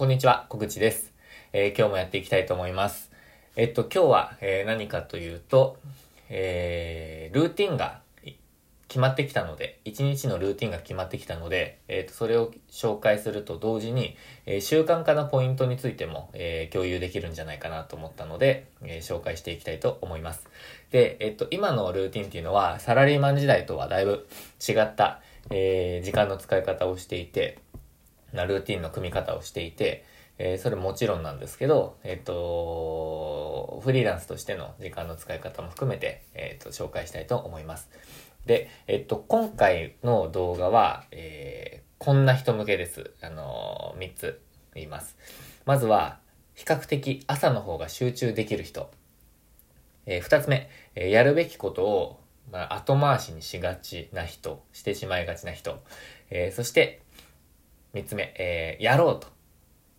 こんにちは、小口です。えー今日もやっていきたいと思います。えっと、今日は、えー何かというと、えールーティンが決まってきたので、一日のルーティンが決まってきたので、えっと、それを紹介すると同時に、えー習慣化のポイントについても、えー共有できるんじゃないかなと思ったので、え紹介していきたいと思います。で、えっと、今のルーティンっていうのは、サラリーマン時代とはだいぶ違った、え時間の使い方をしていて、なルーティンの組み方をしていて、えーそれもちろんなんですけど、えっ、と、フリーランスとしての時間の使い方も含めて、えっ、と、紹介したいと思います。で、えっ、と、今回の動画は、えーこんな人向けです。あのー、3つ言います。まずは、比較的朝の方が集中できる人。えー二つ目、えーやるべきことを、まあ、後回しにしがちな人、してしまいがちな人。えーそして、三つ目、えーやろうと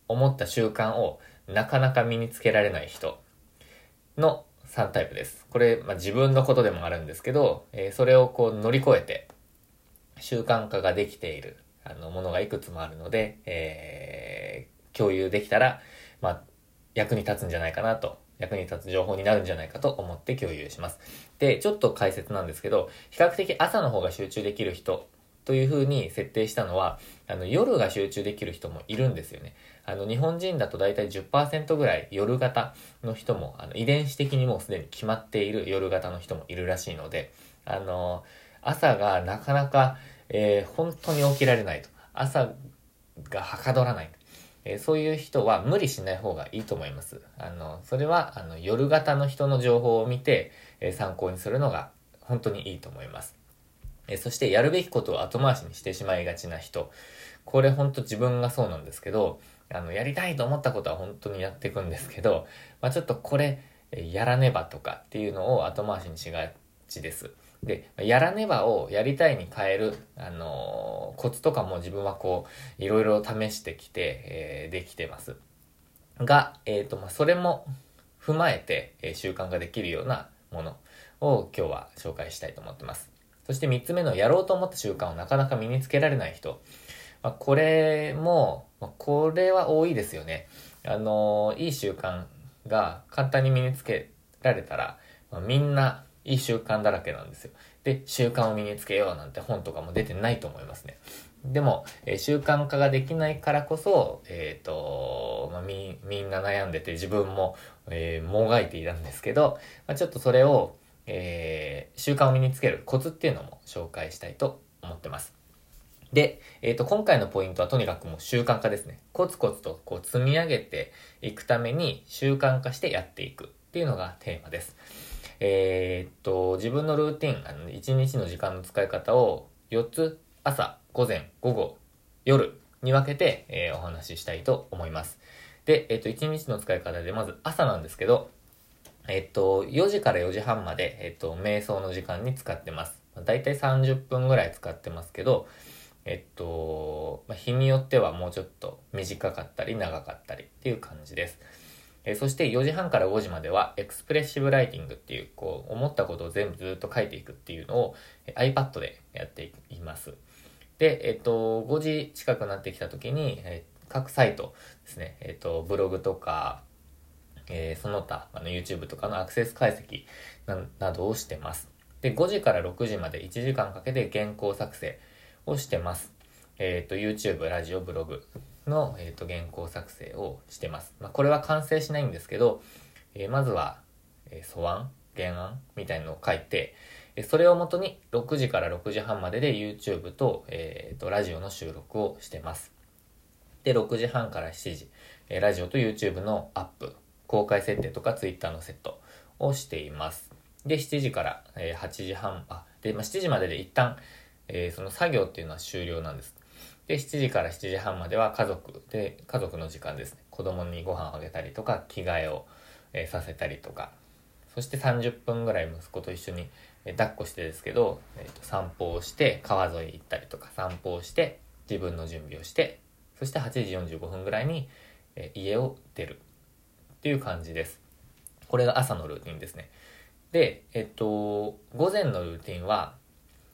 思った習慣をなかなか身につけられない人の3タイプです。これ、まあ、自分のことでもあるんですけど、えーそれをこう乗り越えて習慣化ができているあのものがいくつもあるので、えー共有できたら、まあ、役に立つんじゃないかなと、役に立つ情報になるんじゃないかと思って共有します。で、ちょっと解説なんですけど、比較的朝の方が集中できる人という風に設定したのは、あの、夜が集中できる人もいるんですよね。あの、日本人だと大体10%ぐらい夜型の人も、あの、遺伝子的にもうすでに決まっている夜型の人もいるらしいので、あの、朝がなかなか、えー本当に起きられないと。朝がはかどらない。えーそういう人は無理しない方がいいと思います。あの、それは、あの、夜型の人の情報を見て、えー参考にするのが本当にいいと思います。えそして、やるべきことを後回しにしてしまいがちな人。これ本当自分がそうなんですけど、あの、やりたいと思ったことは本当にやっていくんですけど、まあちょっとこれ、やらねばとかっていうのを後回しにしがちです。で、やらねばをやりたいに変える、あのーコツとかも自分はこう、いろいろ試してきて、えーできてます。が、えっ、と、まあ、それも踏まえて、え習慣ができるようなものを今日は紹介したいと思ってます。そして三つ目のやろうと思った習慣をなかなか身につけられない人。まあ、これも、これは多いですよね。あのいい習慣が簡単に身につけられたら、まあみんないい習慣だらけなんですよ。で、習慣を身につけようなんて本とかも出てないと思いますね。でも、えー習慣化ができないからこそ、えっ、と、まあ、み、みんな悩んでて自分も、えーもがいていたんですけど、まあ、ちょっとそれを、えー習慣を身につけるコツっていうのも紹介したいと思ってます。で、えっ、と、今回のポイントはとにかくもう習慣化ですね。コツコツとこう積み上げていくために習慣化してやっていくっていうのがテーマです。えーっと、自分のルーティン、あの、1日の時間の使い方を4つ朝、午前、午後、夜に分けて、えーお話ししたいと思います。で、えっと、1日の使い方でまず朝なんですけど、えっと、4時から4時半まで、えっと、瞑想の時間に使ってます。だいたい30分ぐらい使ってますけど、えっと、まあ日によってはもうちょっと短かったり長かったりっていう感じです。えそして4時半から5時まではエクスプレッシブライティングっていう、こう、思ったことを全部ずっと書いていくっていうのを iPad でやっています。で、えっと、5時近くなってきた時に、え各サイトですね、えっと、ブログとか、えーその他、あの YouTube とかのアクセス解析などをしてます。で、5時から6時まで1時間かけて原稿作成をしてます。えっ、と、YouTube、ラジオ、ブログの、えー、と原稿作成をしてます。まあ、これは完成しないんですけど、えーまずは、えー素案、原案みたいのを書いて、えーそれをもとに6時から6時半までで YouTube と,、えーとラジオの収録をしてます。で、6時半から7時、えーラジオと YouTube のアップ、公開設定とか Twitter のセットをしています。で、7時から、え8時半、あ、で、まあ、7時までで一旦、えーその作業っていうのは終了なんです。で、7時から7時半までは家族で、家族の時間ですね。子供にご飯をあげたりとか、着替えを、えーさせたりとか。そして30分ぐらい息子と一緒に、えー抱っこしてですけど、えーと散歩をして、川沿い行ったりとか、散歩をして、自分の準備をして、そして8時45分ぐらいに、え家を出るっていう感じです。これが朝のルーティンですね。で、えっと、午前のルーティンは、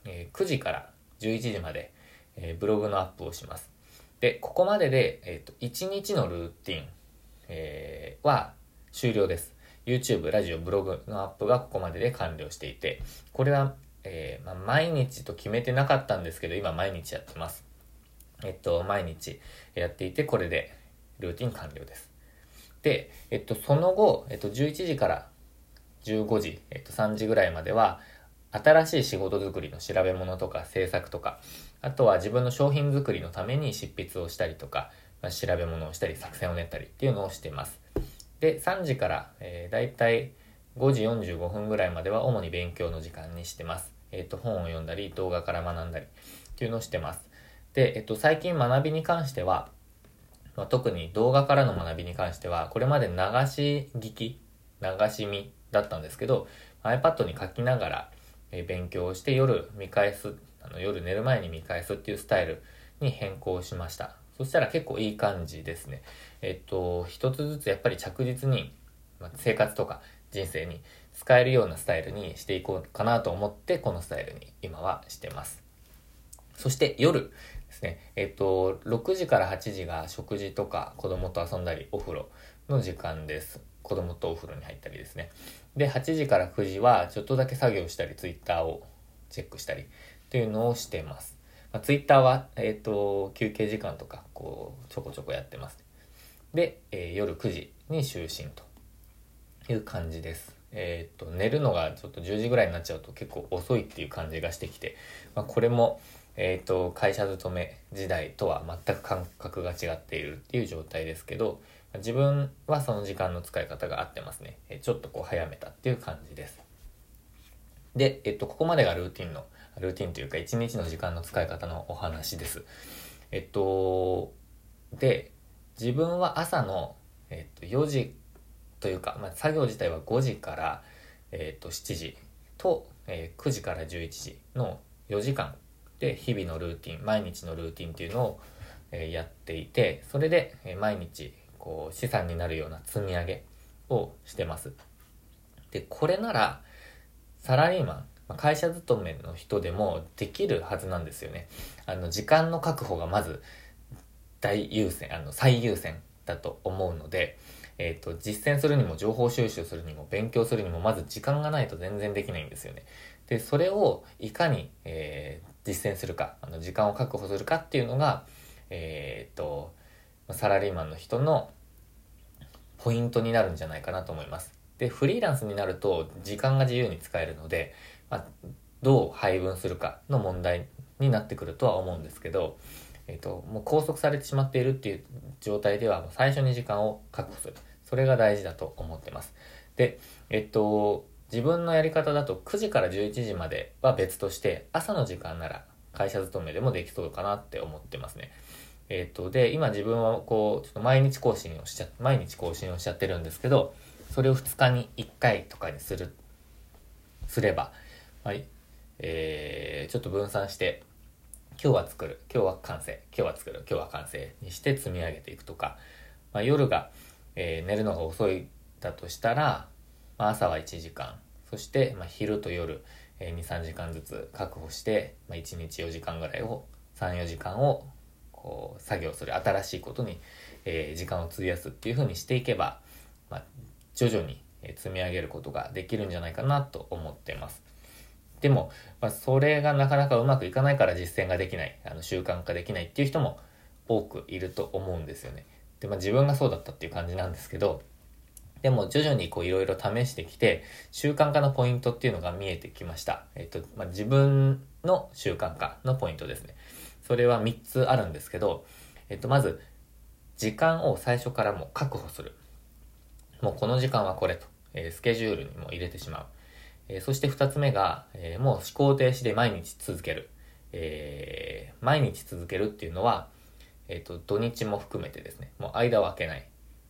えー9時から11時まで、えーブログのアップをします。で、ここまでで、えっ、と、1日のルーティン、えー、は終了です。YouTube、ラジオ、ブログのアップがここまでで完了していて、これは、えー、まあ、毎日と決めてなかったんですけど、今毎日やってます。えっと、毎日やっていて、これでルーティン完了です。で、えっと、その後、えっと、11時から15時、えっと、3時ぐらいまでは、新しい仕事作りの調べ物とか制作とか、あとは自分の商品作りのために執筆をしたりとか、まあ、調べ物をしたり作戦を練ったりっていうのをしています。で、3時から、えー、だいたい5時45分ぐらいまでは主に勉強の時間にしてます。えっ、ー、と、本を読んだり、動画から学んだりっていうのをしてます。で、えっ、と、最近学びに関しては、まあ、特に動画からの学びに関しては、これまで流し聞き、流し見だったんですけど、iPad に書きながら、え勉強をして夜見返す、あの夜寝る前に見返すっていうスタイルに変更しました。そしたら結構いい感じですね。えっと、一つずつやっぱり着実に、まあ、生活とか人生に使えるようなスタイルにしていこうかなと思って、このスタイルに今はしてます。そして夜ですね。えっと、6時から8時が食事とか子供と遊んだりお風呂の時間です。子供とお風呂に入ったりですね。で、8時から9時はちょっとだけ作業したり、ツイッターをチェックしたりっていうのをしてます。まあ、ツイッターは、えっ、と、休憩時間とか、こう、ちょこちょこやってます。で、えー、夜9時に就寝という感じです。えっ、と、寝るのがちょっと10時ぐらいになっちゃうと結構遅いっていう感じがしてきて、まあ、これも、えっ、と、会社勤め時代とは全く感覚が違っているっていう状態ですけど、自分はその時間の使い方が合ってますね。えちょっとこう早めたっていう感じです。で、えっと、ここまでがルーティンの、ルーティンというか一日の時間の使い方のお話です。えっと、で、自分は朝の、えっと、4時というか、まあ、作業自体は5時から、えっと、7時と、えー、9時から11時の4時間で日々のルーティン、毎日のルーティンっていうのを、え、やっていて、それで、え、毎日こう資産になるような積み上げをしてます。で、これならサラリーマン、会社勤めの人でもできるはずなんですよね。あの、時間の確保がまず大優先、あの、最優先だと思うので、えっ、ー、と、実践するにも情報収集するにも勉強するにもまず時間がないと全然できないんですよね。で、それをいかに、えー、実践するか、あの、時間を確保するかっていうのが、えっ、と、サラリーマンの人のポイントになるんじゃないかなと思います。で、フリーランスになると時間が自由に使えるので、まあ、どう配分するかの問題になってくるとは思うんですけど、えっ、と、もう拘束されてしまっているっていう状態では、最初に時間を確保する。それが大事だと思ってます。で、えっと、自分のやり方だと9時から11時までは別として、朝の時間なら会社勤めでもできそうかなって思ってますね。えっ、ー、と、で、今自分はこう、ちょっと毎日更新をしちゃ、毎日更新をしちゃってるんですけど、それを2日に1回とかにする、すれば、はい、えー、ちょっと分散して、今日は作る、今日は完成、今日は作る、今日は完成にして積み上げていくとか、まあ、夜が、えー、寝るのが遅いだとしたら、まあ、朝は1時間、そして、まあ、昼と夜、えー、2、3時間ずつ確保して、まあ、1日4時間ぐらいを、3、4時間をこう作業する新しいことに、えー、時間を費やすっていうふうにしていけば、まあ、徐々に積み上げることができるんじゃないかなと思ってます。でも、まあ、それがなかなかうまくいかないから実践ができない、あの習慣化できないっていう人も多くいると思うんですよね。で、まあ自分がそうだったっていう感じなんですけど、でも徐々にこういろいろ試してきて、習慣化のポイントっていうのが見えてきました。えっと、まあ、自分の習慣化のポイントですね。それは3つあるんですけど、えっと、まず、時間を最初からもう確保する。もうこの時間はこれと、えー、スケジュールにも入れてしまう。えー、そして2つ目が、えー、もう思考停止で毎日続ける。えー、毎日続けるっていうのは、えっ、と、土日も含めてですね、もう間を空けない。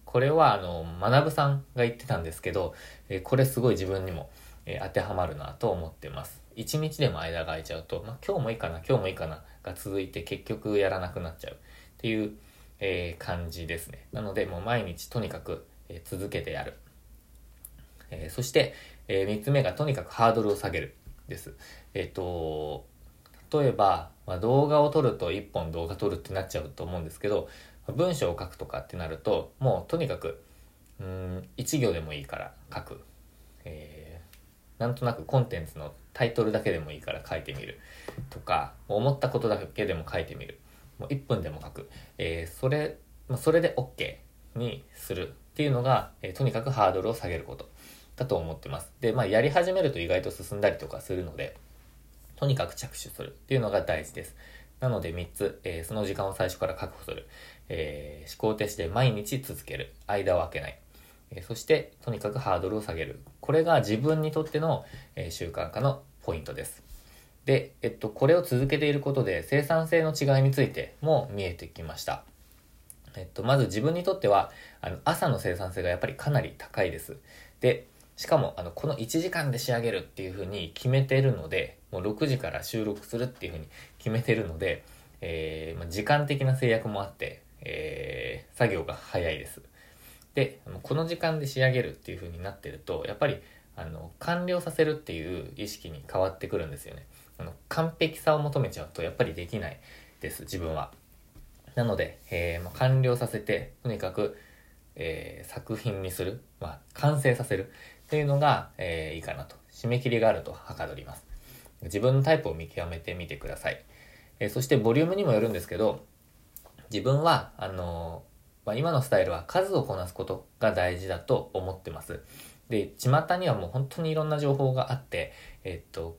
これは、あの、学さんが言ってたんですけど、えこれすごい自分にも、え当てはまるなと思ってます。1日でも間が空いちゃうと、まあ、今日もいいかな、今日もいいかな、が続いて結局やらなくなっちゃうっていう、えー、感じですね。なので、もう毎日とにかく、えー、続けてやる。えー、そして、えー、3つ目がとにかくハードルを下げるです。えっ、と、例えば、まあ、動画を撮ると1本動画撮るってなっちゃうと思うんですけど文章を書くとかってなるともうとにかくうん1行でもいいから書く、えー、なんとなくコンテンツのタイトルだけでもいいから書いてみるとか思ったことだけでも書いてみるもう1分でも書く、えー、それ、それで OK にするっていうのが、えー、とにかくハードルを下げることだと思ってます。で、まあ、やり始めると意外と進んだりとかするので、とにかく着手するっていうのが大事です。なので3つ、えー、その時間を最初から確保する。えー、思考停止で毎日続ける。間を空けない。えー、そして、とにかくハードルを下げる。これが自分にとっての、え、習慣化のポイントです。で、えっと、これを続けていることで生産性の違いについても見えてきました。えっと、まず自分にとっては、あの、朝の生産性がやっぱりかなり高いです。で、しかも、あの、この1時間で仕上げるっていうふうに決めてるので、もう6時から収録するっていうふうに決めてるので、えー、まあ、時間的な制約もあって、えー、作業が早いです。で、この時間で仕上げるっていうふうになってると、やっぱり、あの、完了させるっていう意識に変わってくるんですよね。あの、完璧さを求めちゃうと、やっぱりできないです、自分は。なので、えー、まあ、完了させて、とにかく、えー、作品にする、まあ、完成させるっていうのが、えー、いいかなと。締め切りがあるとはかどります。自分のタイプを見極めてみてください。えー、そしてボリュームにもよるんですけど、自分は、あのまあ、今のスタイルは数をこなすことが大事だと思ってます。で、巷にはもう本当にいろんな情報があって、えっと、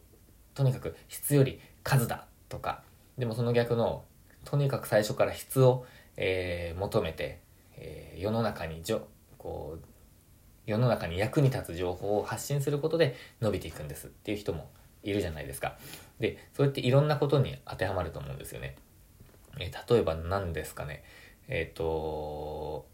とにかく質より数だとか、でもその逆の、とにかく最初から質を、えー、求めて、えー、世の中にじょ、こう、世の中に役に立つ情報を発信することで伸びていくんですっていう人もいるじゃないですか。で、そうやっていろんなことに当てはまると思うんですよね。え、例えば何ですかね。えっ、ー、と、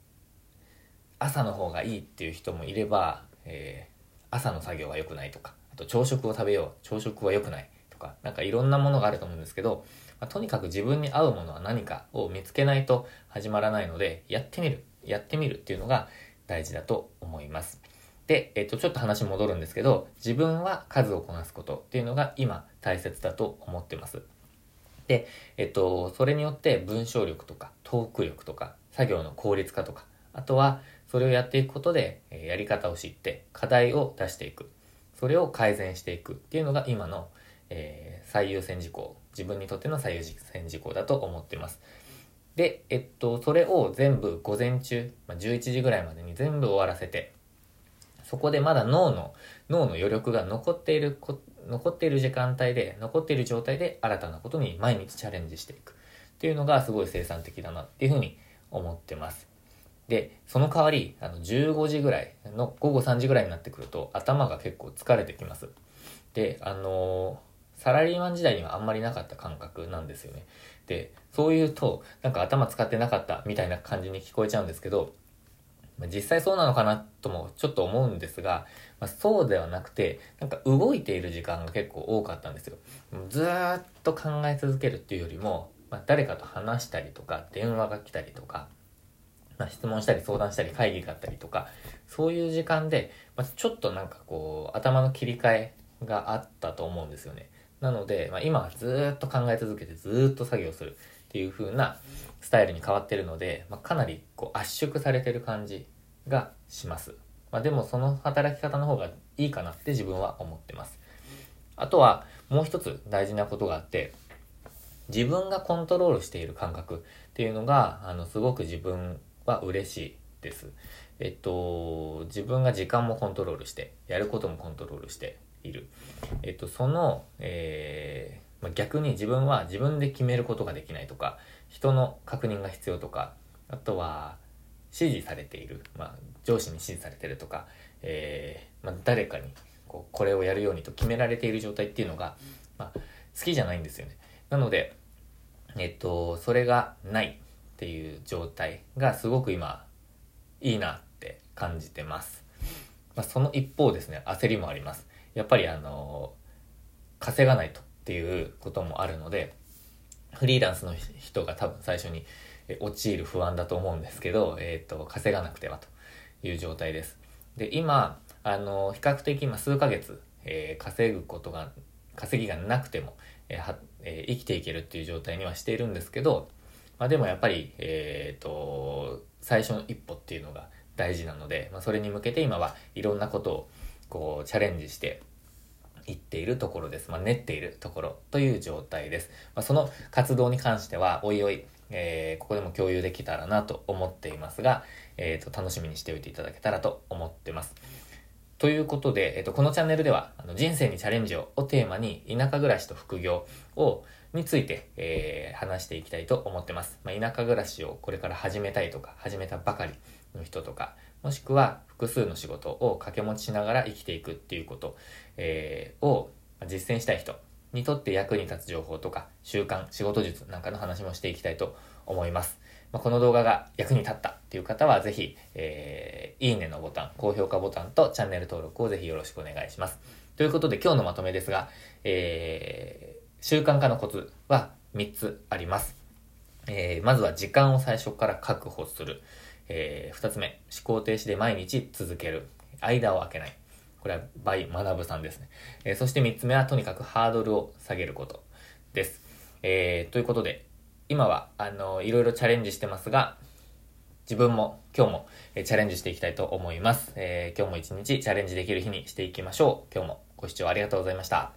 朝の方がいいっていう人もいれば、えー、朝の作業は良くないとか、あと朝食を食べよう、朝食は良くないとか、なんかいろんなものがあると思うんですけど、まあ、とにかく自分に合うものは何かを見つけないと始まらないので、やってみる、やってみるっていうのが、大事だと思います。で、えっと、ちょっと話戻るんですけど、自分は数をこなすことっていうのが今大切だと思ってます。で、えっと、それによって文章力とかトーク力とか作業の効率化とか、あとはそれをやっていくことで、えやり方を知って課題を出していく。それを改善していくっていうのが今の、えー、最優先事項、自分にとっての最優先事項だと思ってます。で、えっと、それを全部午前中、まあ、11時ぐらいまでに全部終わらせて、そこでまだ脳の、脳の余力が残っている残っている時間帯で、残っている状態で新たなことに毎日チャレンジしていく。っていうのがすごい生産的だなっていうふうに思ってます。で、その代わり、あの、15時ぐらいの、午後3時ぐらいになってくると、頭が結構疲れてきます。で、あのー、サラリーマン時代にはあんまりなかった感覚なんですよね。で、そう言うと、なんか頭使ってなかったみたいな感じに聞こえちゃうんですけど、実際そうなのかなともちょっと思うんですが、まあ、そうではなくて、なんか動いている時間が結構多かったんですよ。ずっと考え続けるっていうよりも、まあ、誰かと話したりとか、電話が来たりとか、まあ、質問したり相談したり会議があったりとか、そういう時間で、まあ、ちょっとなんかこう、頭の切り替えがあったと思うんですよね。なので、まあ、今はずっと考え続けてずっと作業するっていう風なスタイルに変わってるので、まあ、かなりこう圧縮されてる感じがします。まあ、でもその働き方の方がいいかなって自分は思ってます。あとはもう一つ大事なことがあって、自分がコントロールしている感覚っていうのが、あの、すごく自分は嬉しいです。えっと、自分が時間もコントロールして、やることもコントロールして、いる。えっと、その、えー、まあ、逆に自分は自分で決めることができないとか、人の確認が必要とか、あとは、指示されている、まあ、上司に指示されてるとか、えー、まあ、誰かにこうこれをやるようにと決められている状態っていうのが、まあ、好きじゃないんですよね。なので、えっと、それがないっていう状態がすごく今、いいなって感じてます。まあ、その一方ですね、焦りもあります。やっぱりあの、稼がないとっていうこともあるので、フリーランスの人が多分最初に陥る不安だと思うんですけど、えっ、ー、と、稼がなくてはという状態です。で、今、あの、比較的今数ヶ月、えー、稼ぐことが、稼ぎがなくても、えーえ、生きていけるっていう状態にはしているんですけど、まあ、でもやっぱり、えっ、と、最初の一歩っていうのが大事なので、まあ、それに向けて今はいろんなことをこうチャレンジしていっているところです。まあ、練っているところという状態です。まあ、その活動に関しては、おいおい、えー、ここでも共有できたらなと思っていますが、えっ、ー、と、楽しみにしておいていただけたらと思ってます。ということで、えっと、このチャンネルでは、あの人生にチャレンジををテーマに、田舎暮らしと副業を、について、えー、話していきたいと思ってます。まあ、田舎暮らしをこれから始めたいとか、始めたばかりの人とか、もしくは複数の仕事を掛け持ちしながら生きていくっていうこと、えー、を実践したい人にとって役に立つ情報とか、習慣、仕事術なんかの話もしていきたいと思います。まあ、この動画が役に立ったっていう方はぜひ、えー、いいねのボタン、高評価ボタンとチャンネル登録をぜひよろしくお願いします。ということで今日のまとめですが、えー、習慣化のコツは3つあります。えー、まずは時間を最初から確保する。えー、2つ目、思考停止で毎日続ける。間を空けない。これはバイ学さんですね。えー、そして3つ目はとにかくハードルを下げることです。えー、ということで、今は、あの、いろいろチャレンジしてますが、自分も今日もえチャレンジしていきたいと思います。えー、今日も一日チャレンジできる日にしていきましょう。今日もご視聴ありがとうございました。